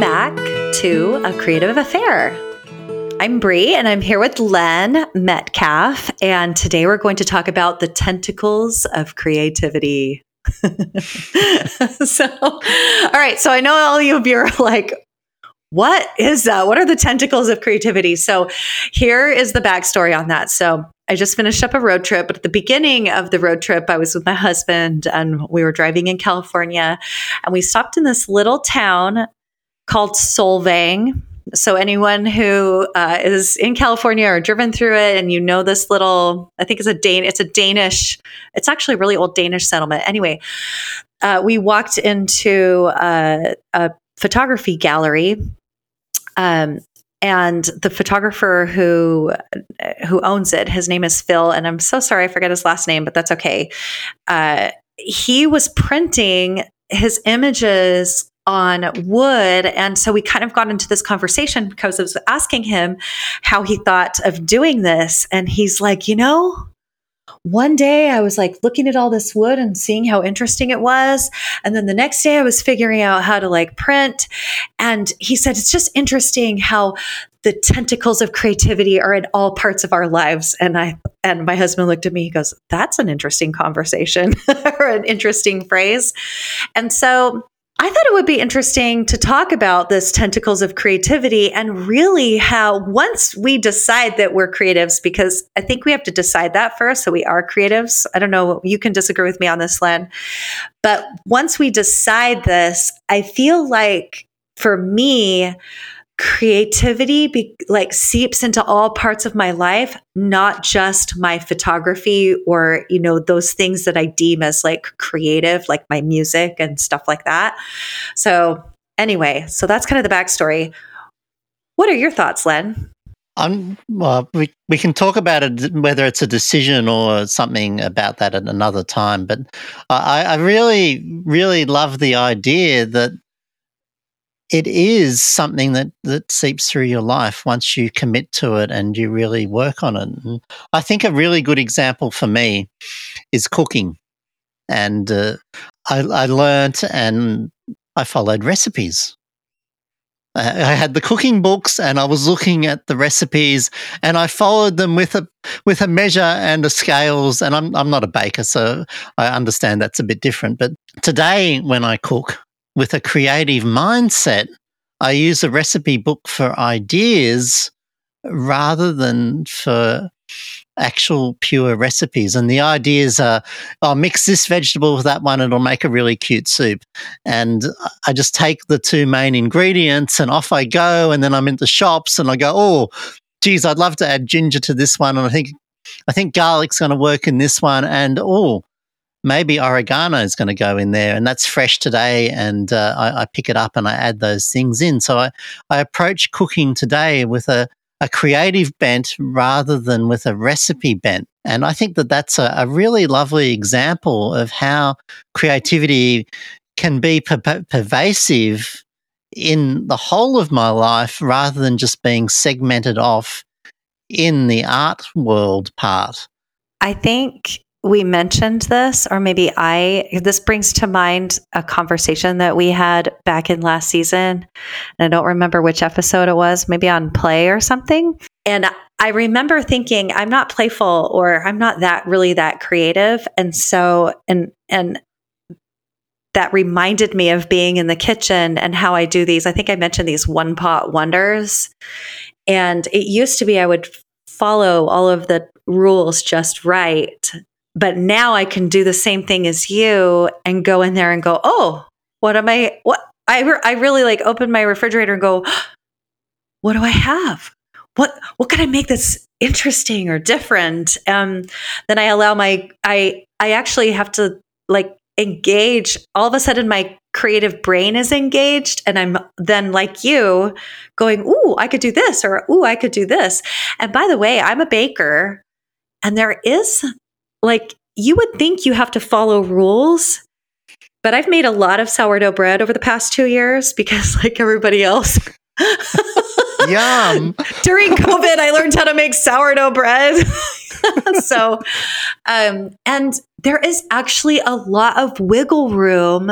Back to A Creative Affair. I'm Brie and I'm here with Len Metcalf. And today we're going to talk about the tentacles of creativity. so, all right. So I know all of you are like, what is that? What are the tentacles of creativity? So here is the backstory on that. So I just finished up a road trip, but at the beginning of the road trip, I was with my husband and we were driving in California and we stopped in this little town called Solvang. So anyone who uh, is in California or driven through it, and you know this little, I think it's a Dane, it's a Danish, it's actually a really old Danish settlement. Anyway, uh, we walked into a, a photography gallery um, and the photographer who who owns it, his name is Phil, and I'm so sorry I forget his last name, but that's okay. Uh, he was printing his images on wood. And so we kind of got into this conversation because I was asking him how he thought of doing this. And he's like, you know, one day I was like looking at all this wood and seeing how interesting it was. And then the next day I was figuring out how to like print. And he said, it's just interesting how the tentacles of creativity are in all parts of our lives. And I, and my husband looked at me, he goes, that's an interesting conversation or an interesting phrase. And so I thought it would be interesting to talk about this tentacles of creativity and really how once we decide that we're creatives, because I think we have to decide that first. So we are creatives. I don't know, you can disagree with me on this, Len. But once we decide this, I feel like for me, creativity be, like seeps into all parts of my life not just my photography or you know those things that i deem as like creative like my music and stuff like that so anyway so that's kind of the backstory what are your thoughts len um, well, we, we can talk about it, whether it's a decision or something about that at another time. But I, I really, really love the idea that it is something that, that seeps through your life once you commit to it and you really work on it. And I think a really good example for me is cooking. And uh, I, I learned and I followed recipes. I had the cooking books and I was looking at the recipes and I followed them with a with a measure and a scales and I'm I'm not a baker so I understand that's a bit different but today when I cook with a creative mindset, I use a recipe book for ideas rather than for actual pure recipes. And the ideas are, I'll mix this vegetable with that one, it'll make a really cute soup. And I just take the two main ingredients and off I go. And then I'm in the shops and I go, oh, geez, I'd love to add ginger to this one. And I think, I think garlic's going to work in this one. And oh, maybe oregano is going to go in there and that's fresh today and uh, I, I, pick it up and i add those things in. So i, I approach cooking today with a, a creative bent rather than with a recipe bent. And i think that that's a, a really lovely example of how creativity can be per- pervasive in the whole of my life rather than just being segmented off in the art world part. I think we mentioned this, or maybe I, this brings to mind a conversation that we had back in last season. And I don't remember which episode it was, maybe on play or something. And I remember thinking, I'm not playful or I'm not that really that creative. And so, and, and, that reminded me of being in the kitchen and how I do these. I think I mentioned these one pot wonders. And it used to be I would follow all of the rules just right but now I can do the same thing as you and go in there and go, oh, what am I? What I re- I really like open my refrigerator and go, what do I have? What what can I make that's interesting or different? Um, then I allow my I I actually have to like engage. All of a sudden, my creative brain is engaged, and I'm then like you, going, ooh, I could do this, or ooh, I could do this. And by the way, I'm a baker, and there is like you would think you have to follow rules, but I've made a lot of sourdough bread over the past two years because, like everybody else, Yum. During COVID, I learned how to make sourdough bread. so, um, and there is actually a lot of wiggle room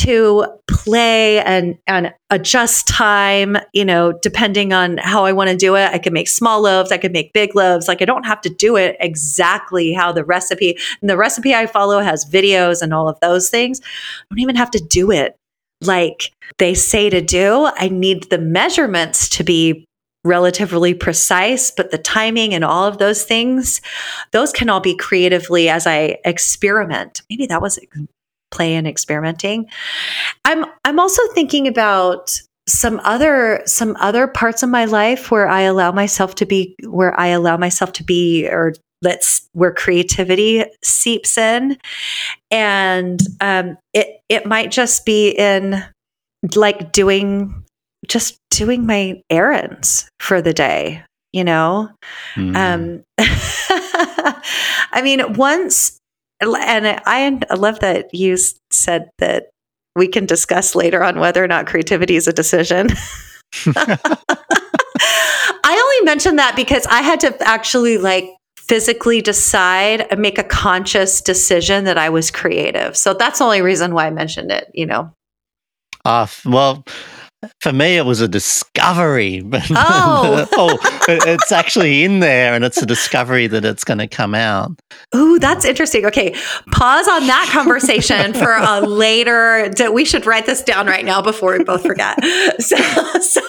to play and and adjust time, you know, depending on how I want to do it. I can make small loaves, I can make big loaves. Like I don't have to do it exactly how the recipe and the recipe I follow has videos and all of those things. I don't even have to do it like they say to do. I need the measurements to be relatively precise, but the timing and all of those things, those can all be creatively as I experiment. Maybe that was play and experimenting. I'm I'm also thinking about some other some other parts of my life where I allow myself to be where I allow myself to be or let's where creativity seeps in and um, it it might just be in like doing just doing my errands for the day you know mm. um i mean once and I, love that you said that we can discuss later on whether or not creativity is a decision. I only mentioned that because i had to actually like physically decide and make a conscious decision that i was creative. So that's the only reason why i mentioned it you know? Uh, well for me, it was a discovery. Oh. oh, it's actually in there and it's a discovery that it's going to come out. Ooh, that's interesting. Okay, pause on that conversation for a later. We should write this down right now before we both forget. So, so,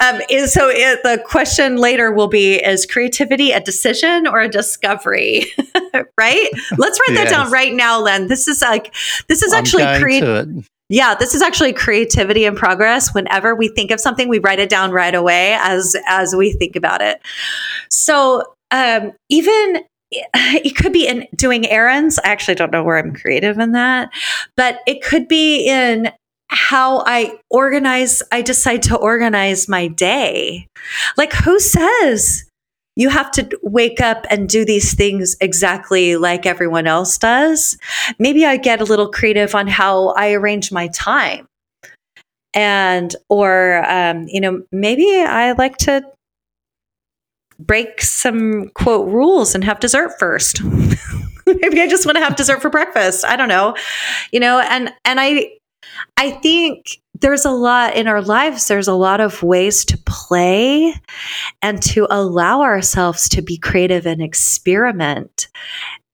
um, is, so it, the question later will be Is creativity a decision or a discovery? right? Let's write that down right now, Len. This is like, this is actually creative yeah, this is actually creativity in progress. Whenever we think of something, we write it down right away as as we think about it. So um, even it could be in doing errands. I actually don't know where I'm creative in that, but it could be in how I organize, I decide to organize my day. Like, who says you have to wake up and do these things exactly like everyone else does. Maybe I get a little creative on how I arrange my time. And, or, um, you know, maybe I like to break some quote rules and have dessert first. maybe I just want to have dessert for breakfast. I don't know. You know, and, and I, I think there's a lot in our lives, there's a lot of ways to play and to allow ourselves to be creative and experiment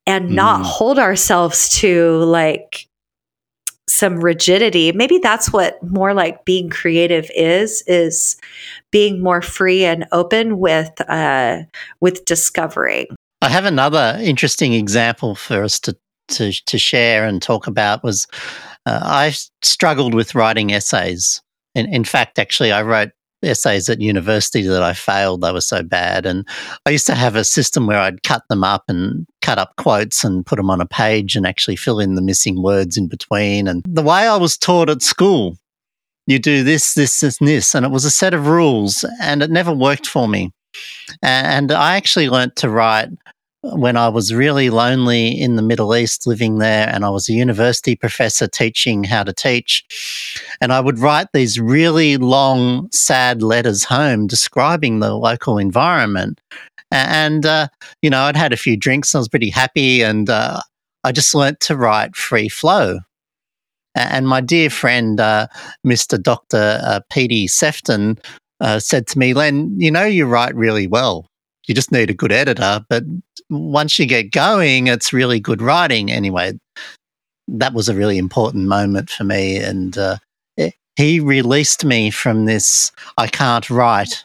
and mm. not hold ourselves to like some rigidity. Maybe that's what more like being creative is is being more free and open with uh with discovering. I have another interesting example for us to to to share and talk about was uh, I struggled with writing essays. In, in fact, actually, I wrote essays at university that I failed. They were so bad. And I used to have a system where I'd cut them up and cut up quotes and put them on a page and actually fill in the missing words in between. And the way I was taught at school, you do this, this, this, and this. And it was a set of rules and it never worked for me. And I actually learnt to write when I was really lonely in the Middle East living there, and I was a university professor teaching how to teach. And I would write these really long, sad letters home describing the local environment. And, uh, you know, I'd had a few drinks, I was pretty happy, and uh, I just learnt to write free flow. And my dear friend, uh, Mr. Dr. Uh, Petey Sefton, uh, said to me, Len, you know, you write really well you just need a good editor. But once you get going, it's really good writing. Anyway, that was a really important moment for me. And uh, it, he released me from this I can't write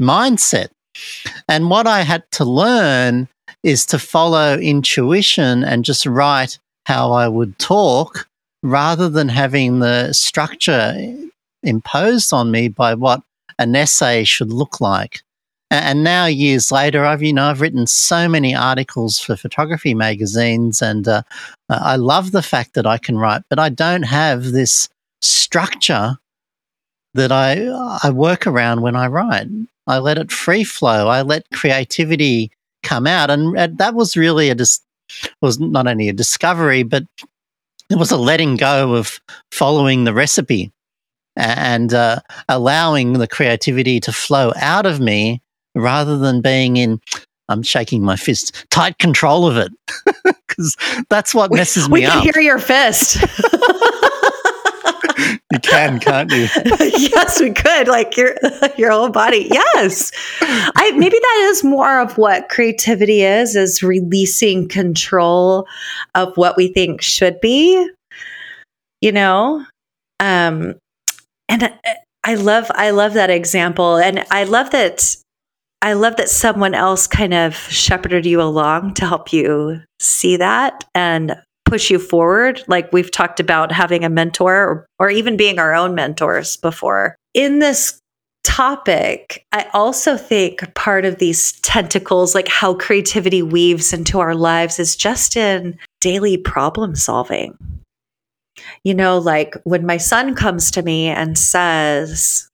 mindset. And what I had to learn is to follow intuition and just write how I would talk rather than having the structure imposed on me by what an essay should look like. And now, years later, I've you know I've written so many articles for photography magazines, and uh, I love the fact that I can write, but I don't have this structure that I I work around when I write. I let it free flow. I let creativity come out, and that was really a dis- was not only a discovery, but it was a letting go of following the recipe and uh, allowing the creativity to flow out of me rather than being in I'm shaking my fist, tight control of it. Because that's what messes we, me we up. We can hear your fist. you can, can't you? yes, we could. Like your your whole body. Yes. I maybe that is more of what creativity is, is releasing control of what we think should be. You know? Um and I, I love I love that example. And I love that I love that someone else kind of shepherded you along to help you see that and push you forward. Like we've talked about having a mentor or, or even being our own mentors before. In this topic, I also think part of these tentacles, like how creativity weaves into our lives, is just in daily problem solving. You know, like when my son comes to me and says,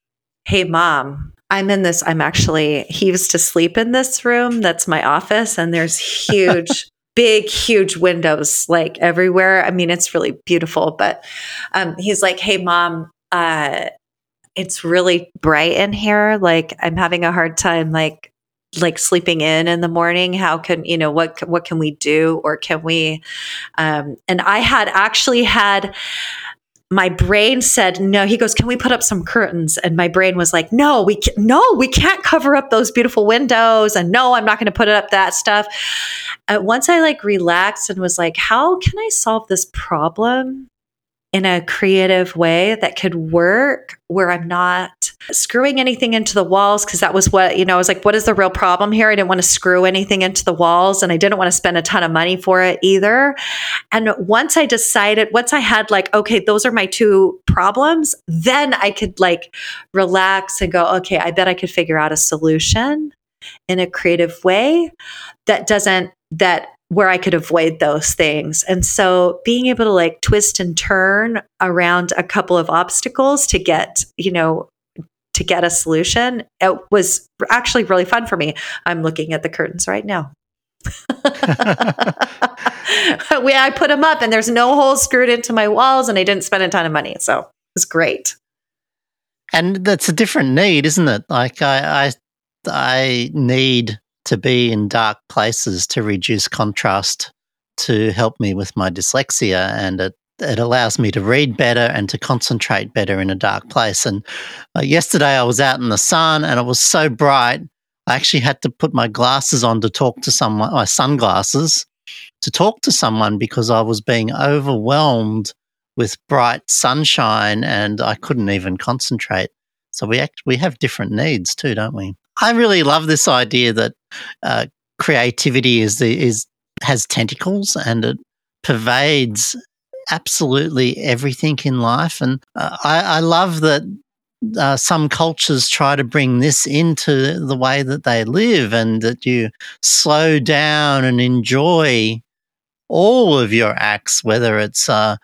Hey, mom, I'm in this. I'm actually, he used to sleep in this room. That's my office. And there's huge big, huge windows like everywhere. I mean, it's really beautiful. But um, he's like, "Hey, mom, uh, it's really bright in here. Like, I'm having a hard time, like." like sleeping in in the morning how can you know what what can we do or can we um and i had actually had my brain said no he goes can we put up some curtains? And my brain was like no we can, no we can't cover up those beautiful windows. And no i'm not going to put up that stuff. Uh, once i like relaxed and was like how can i solve this problem in a creative way that could work where I'm not screwing anything into the walls because that was what, you know, I was like, what is the real problem here? I didn't want to screw anything into the walls and I didn't want to spend a ton of money for it either. And once I decided, once I had like, okay, those are my two problems, then I could like relax and go, okay, I bet I could figure out a solution in a creative way that doesn't, that where I could avoid those things. And so being able to like twist and turn around a couple of obstacles to get, you know, to get a solution, it was actually really fun for me. I'm looking at the curtains right now. we, I put them up and there's no holes screwed into my walls and I didn't spend a ton of money. So it's great. And that's a different need, isn't it? Like I, I, I need to be in dark places to reduce contrast to help me with my dyslexia and it it allows me to read better and to concentrate better in a dark place. And uh, yesterday I was out in the sun and it was so bright. I actually had to put my glasses on to talk to someone, my sunglasses, to talk to someone because I was being overwhelmed with bright sunshine and I couldn't even concentrate. So we act, we have different needs too, don't we? I really love this idea that uh, creativity is is has tentacles and it pervades absolutely everything in life. And uh, I, I, love that uh, some cultures try to bring this into the way that they live, and that you slow down and enjoy all of your acts, whether it's uh,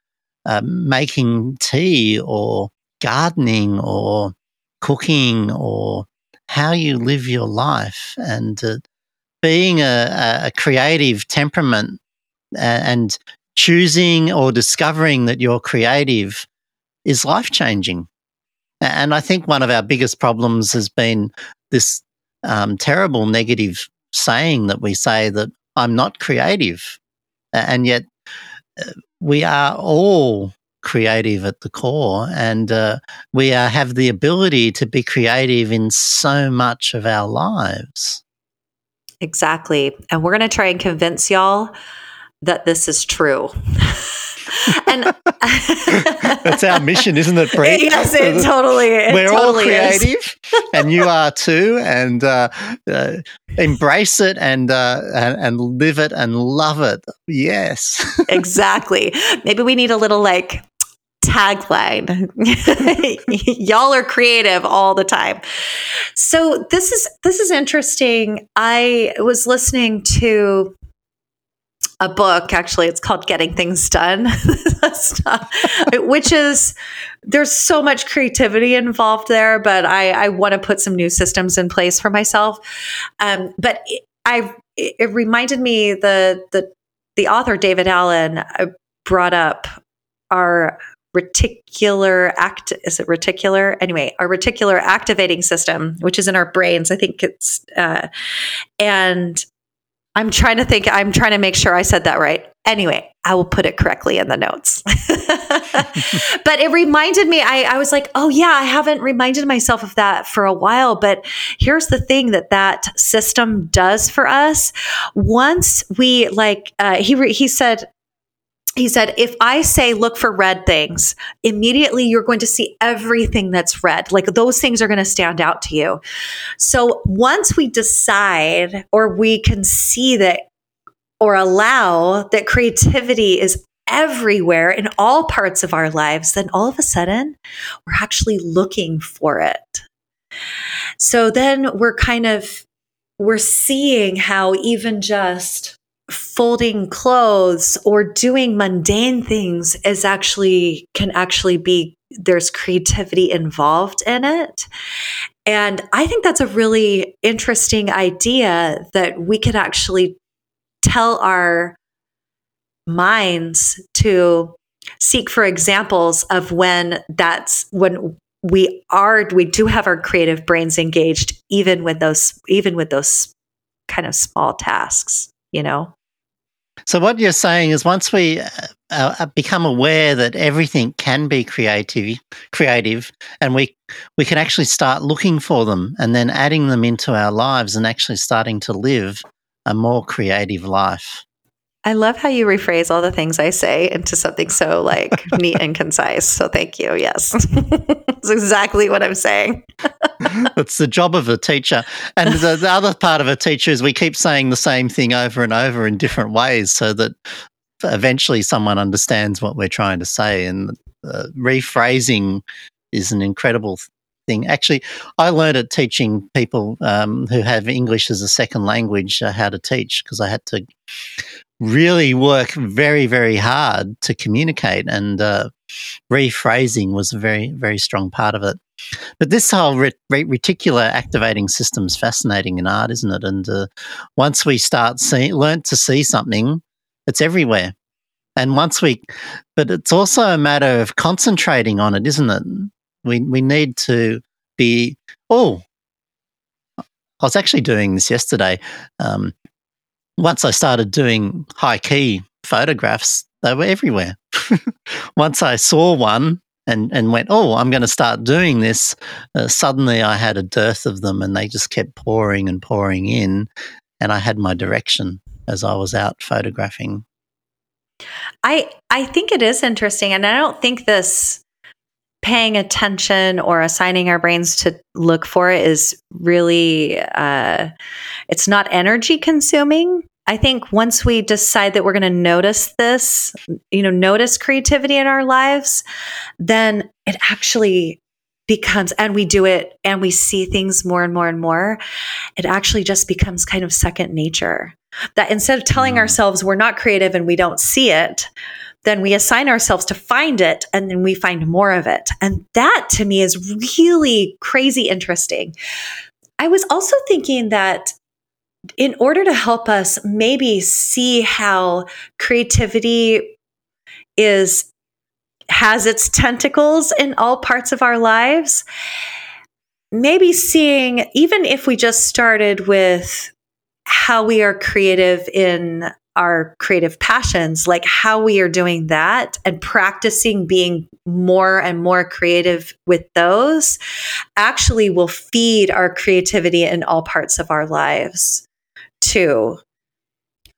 uh making tea or gardening or cooking or how you live your life and uh, being a, a, creative temperament and choosing or discovering that you're creative is life changing. And I think one of our biggest problems has been this um, terrible negative saying that we say that I'm not creative. And yet uh, we are all creative at the core, and uh, we uh, have the ability to be creative in so much of our lives. Exactly. And we're going to try and convince y'all that this is true. and that's our mission, isn't it, Brie? Yes, it totally. It We're totally all creative, and you are too. And uh, uh, embrace it and, uh, and and live it and love it. Yes, exactly. Maybe we need a little like tagline. Y'all are creative all the time. So this is this is interesting. I was listening to a book actually it's called getting things done. Which is there's so much creativity involved there but i i want to put some new systems in place for myself. Um, but it, i it reminded me the the the author david allen uh, brought up our reticular act is it reticular anyway our reticular activating system which is in our brains i think it's uh, and i'm trying to think i'm trying to make sure i said that right Anyway, I will put it correctly in the notes. but it reminded me, I, I was like, oh, yeah, I haven't reminded myself of that for a while. But here's the thing that that system does for us. Once we, like, uh, he, re- he said, he said, if I say look for red things, immediately you're going to see everything that's red. Like those things are going to stand out to you. So once we decide or we can see that or allow that creativity is everywhere in all parts of our lives, then all of a sudden we're actually looking for it. So then we're kind of we're seeing how even just folding clothes or doing mundane things is actually can actually be there's creativity involved in it. And i think that's a really interesting idea that we could actually tell our minds to seek for examples of when that's when we are we do have our creative brains engaged even with those even with those kind of small tasks you know so what you're saying is once we uh, uh, become aware that everything can be creative creative and we we can actually start looking for them and then adding them into our lives and actually starting to live a more creative life. I love how you rephrase all the things I say into something so like neat and concise. So thank you. Yes. That's exactly what I'm saying. It's the job of a teacher. And the, the, other part of a teacher is we keep saying the same thing over and over in different ways so that eventually someone understands what we're trying to say. And uh, rephrasing is an incredible thing. Actually, I learned at teaching people um, who have English as a second language uh, how to teach because I had to really work very, very hard to communicate, and uh, rephrasing was a very, very strong part of it. But this whole reticular activating system is fascinating in art, isn't it? And uh, once we start seeing, learn to see something, it's everywhere. And once we, but it's also a matter of concentrating on it, isn't it? We we need to be. Oh, I was actually doing this yesterday. Um, once I started doing high key photographs, they were everywhere. once I saw one and, and went, oh, I'm going to start doing this, uh, suddenly I had a dearth of them and they just kept pouring and pouring in. And I had my direction as I was out photographing. I I think it is interesting, and I don't think this paying attention or assigning our brains to look for it is really uh, it's not energy consuming i think once we decide that we're going to notice this you know notice creativity in our lives then it actually becomes and we do it and we see things more and more and more it actually just becomes kind of second nature that instead of telling mm. ourselves we're not creative and we don't see it then we assign ourselves to find it and then we find more of it. And that to me is really crazy interesting. I was also thinking that in order to help us maybe see how creativity is has its tentacles in all parts of our lives maybe seeing even if we just started with how we are creative in our creative passions, like how we are doing that and practicing being more and more creative with those actually will feed our creativity in all parts of our lives too.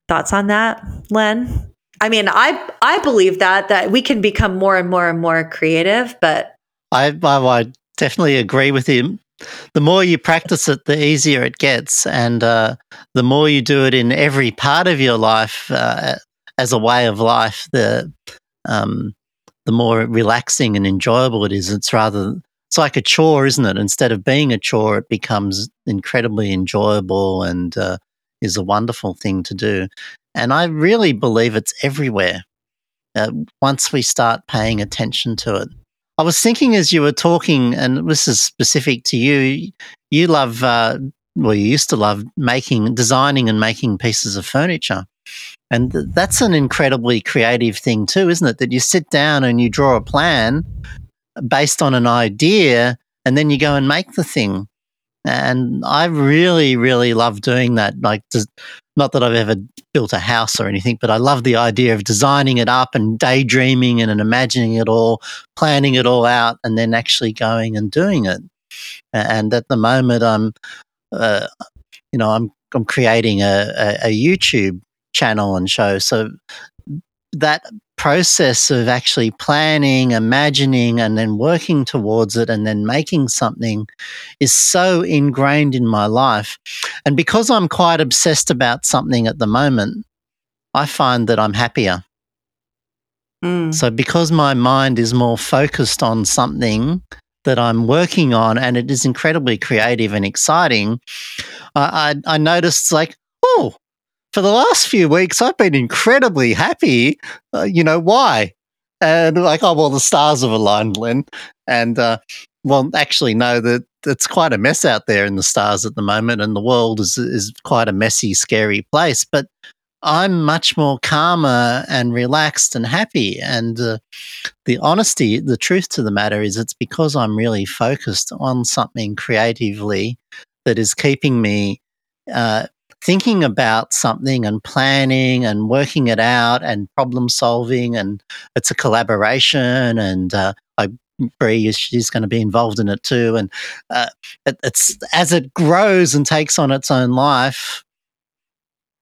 Thoughts on that, Len? I mean, I I believe that that we can become more and more and more creative, but I I, I definitely agree with him the more you practice it, the easier it gets, and uh, the more you do it in every part of your life uh, as a way of life, the um, the more relaxing and enjoyable it is. It's rather it's like a chore, isn't it? Instead of being a chore, it becomes incredibly enjoyable and uh, is a wonderful thing to do. And I really believe it's everywhere. Uh, once we start paying attention to it. I was thinking as you were talking, and this is specific to you. You love, uh, well, you used to love making, designing, and making pieces of furniture, and th- that's an incredibly creative thing too, isn't it? That you sit down and you draw a plan based on an idea, and then you go and make the thing. And I really, really love doing that. Like, not that I've ever built a house or anything, but I love the idea of designing it up and daydreaming and, and imagining it all, planning it all out, and then actually going and doing it. And at the moment, I'm, uh, you know, I'm I'm creating a, a, a YouTube channel and show. So that process of actually planning, imagining, and then working towards it and then making something is so ingrained in my life. And because I'm quite obsessed about something at the moment, I find that I'm happier. Mm. So, because my mind is more focused on something that I'm working on and it is incredibly creative and exciting, I, I, I noticed like, oh, for the last few weeks, I've been incredibly happy. Uh, you know, why? And like, oh, well, the stars have aligned, Len. And, uh, well, actually, no, that it's quite a mess out there in the stars at the moment, and the world is is quite a messy, scary place. But I'm much more calmer and relaxed and happy. And uh, the honesty, the truth to the matter is, it's because I'm really focused on something creatively that is keeping me uh, thinking about something and planning and working it out and problem solving and it's a collaboration and uh, I Brie she's going to be involved in it too and uh, it, it's as it grows and takes on its own life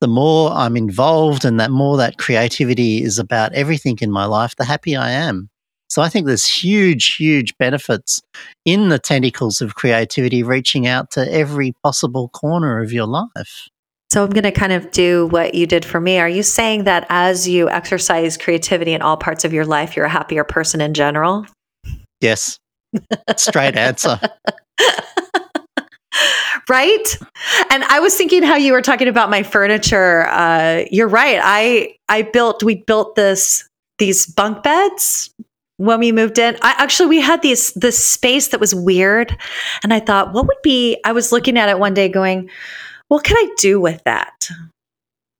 the more I'm involved and that more that creativity is about everything in my life the happier I am so I think there's huge, huge benefits in the tentacles of creativity reaching out to every possible corner of your life. So I'm going to kind of do what you did for me. Are you saying that as you exercise creativity in all parts of your life, you're a happier person in general? Yes. Straight answer. right? And I was thinking how you were talking about my furniture. Uh, you're right. I I built we built this these bunk beds when we moved in. I actually we had these this space that was weird, and I thought, what would be? I was looking at it one day, going what can I do with that?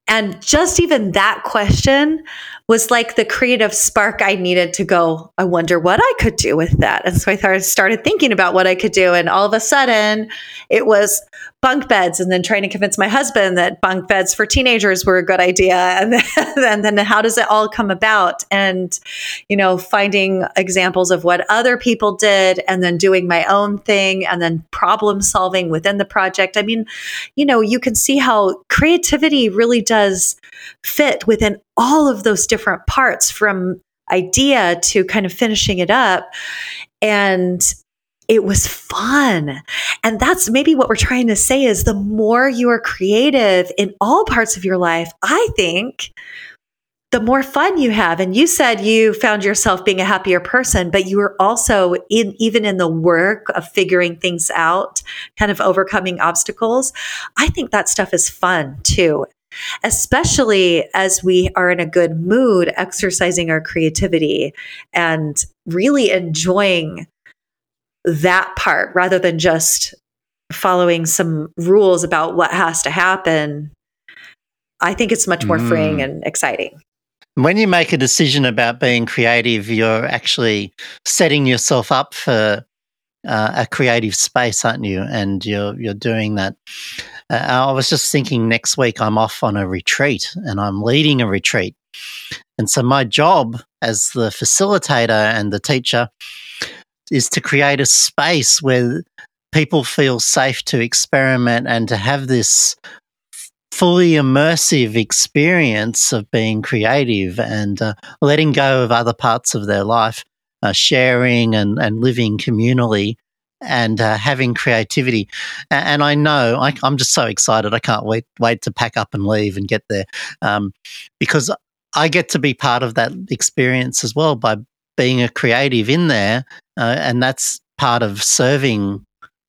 And just even that question was like the creative spark I needed to go, I wonder what I could do with that. And so I started thinking about what I could do. And all of a sudden, it was bunk beds and then trying to convince my husband that bunk beds for teenagers were a good idea and then, and then how does it all come about and you know finding examples of what other people did and then doing my own thing and then problem solving within the project i mean you know you can see how creativity really does fit within all of those different parts from idea to kind of finishing it up and it was fun. And that's maybe what we're trying to say is the more you are creative in all parts of your life, I think the more fun you have. And you said you found yourself being a happier person, but you were also in even in the work of figuring things out, kind of overcoming obstacles. I think that stuff is fun too. Especially as we are in a good mood, exercising our creativity and really enjoying that part rather than just following some rules about what has to happen, I think it's much more mm. freeing and exciting. When you make a decision about being creative, you're actually setting yourself up for uh, a creative space, aren't you? And you're you're doing that. Uh, I was just thinking next week I'm off on a retreat and I'm leading a retreat, and so my job as the facilitator and the teacher is to create a space where people feel safe to experiment and to have this fully immersive experience of being creative and uh, letting go of other parts of their life, uh, sharing and, and living communally and uh, having creativity. And I know I, am just so excited. I can't wait wait to pack up and leave and get there um, because I get to be part of that experience as well by being a creative in there, uh, and that's part of serving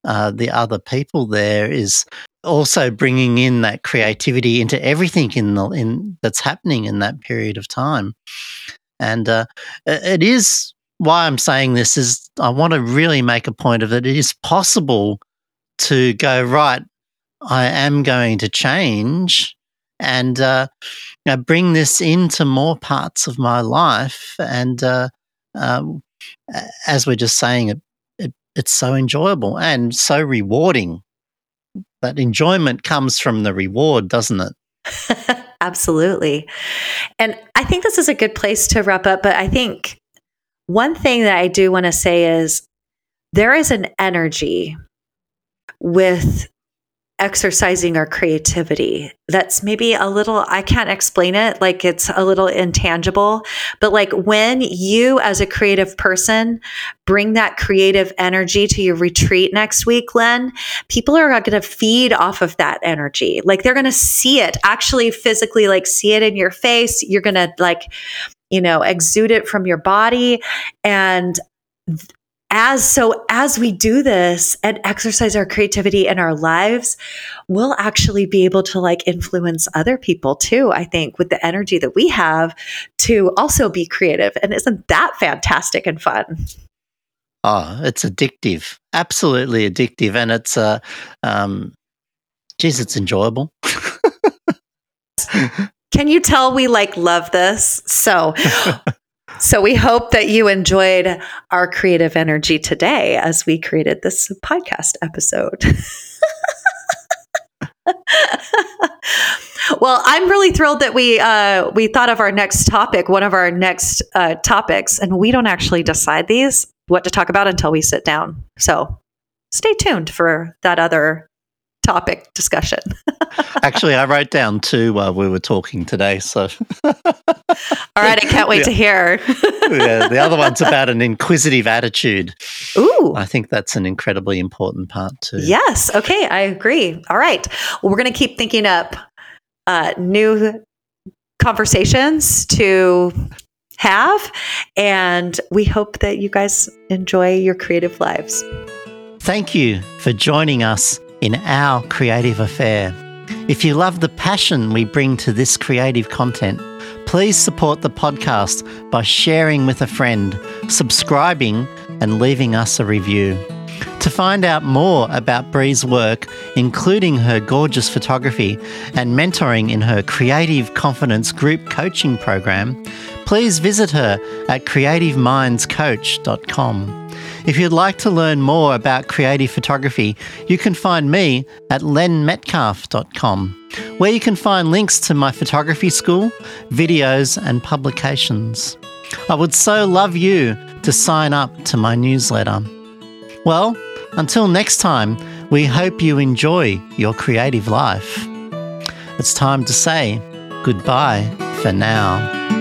uh, the other people there is also bringing in that creativity into everything in the in that's happening in that period of time. And uh, it is why I'm saying this is I want to really make a point of it. It is possible to go right. I am going to change and uh, you know, bring this into more parts of my life and uh, um, as we're just saying, it, it, it's so enjoyable and so rewarding. That enjoyment comes from the reward, doesn't it? Absolutely. And I think this is a good place to wrap up. But I think one thing that I do want to say is there is an energy with exercising our creativity that's maybe a little i can't explain it like it's a little intangible but like when you as a creative person bring that creative energy to your retreat next week len people are going to feed off of that energy. Like they're going to see it actually physically like see it in your face. You're going to like you know exude it from your body. And as so as we do this and exercise our creativity in our lives we'll actually be able to like influence other people too i think with the energy that we have to also be creative. And isn't that fantastic and fun? Oh it's addictive. Absolutely addictive. And it's uh um geez it's enjoyable can you tell we like love this so So we hope that you enjoyed our creative energy today as we created this podcast episode. well, I'm really thrilled that we uh, we thought of our next topic, one of our next uh, topics, and we don't actually decide these what to talk about until we sit down. So stay tuned for that other topic discussion. Actually, I wrote down two while we were talking today. So, all right, I can't wait yeah. to hear. yeah, the other one's about an inquisitive attitude. Ooh, I think that's an incredibly important part too. Yes. Okay, I agree. All right. Well, we're going to keep thinking up uh, new conversations to have, and we hope that you guys enjoy your creative lives. Thank you for joining us in our creative affair. If you love the passion we bring to this creative content, please support the podcast by sharing with a friend, subscribing, and leaving us a review. To find out more about Brie's work, including her gorgeous photography and mentoring in her Creative Confidence Group coaching program, please visit her at creativemindscoach.com. If you'd like to learn more about creative photography, you can find me at lenmetcalf.com, where you can find links to my photography school, videos, and publications. I would so love you to sign up to my newsletter. Well, until next time, we hope you enjoy your creative life. It's time to say goodbye for now.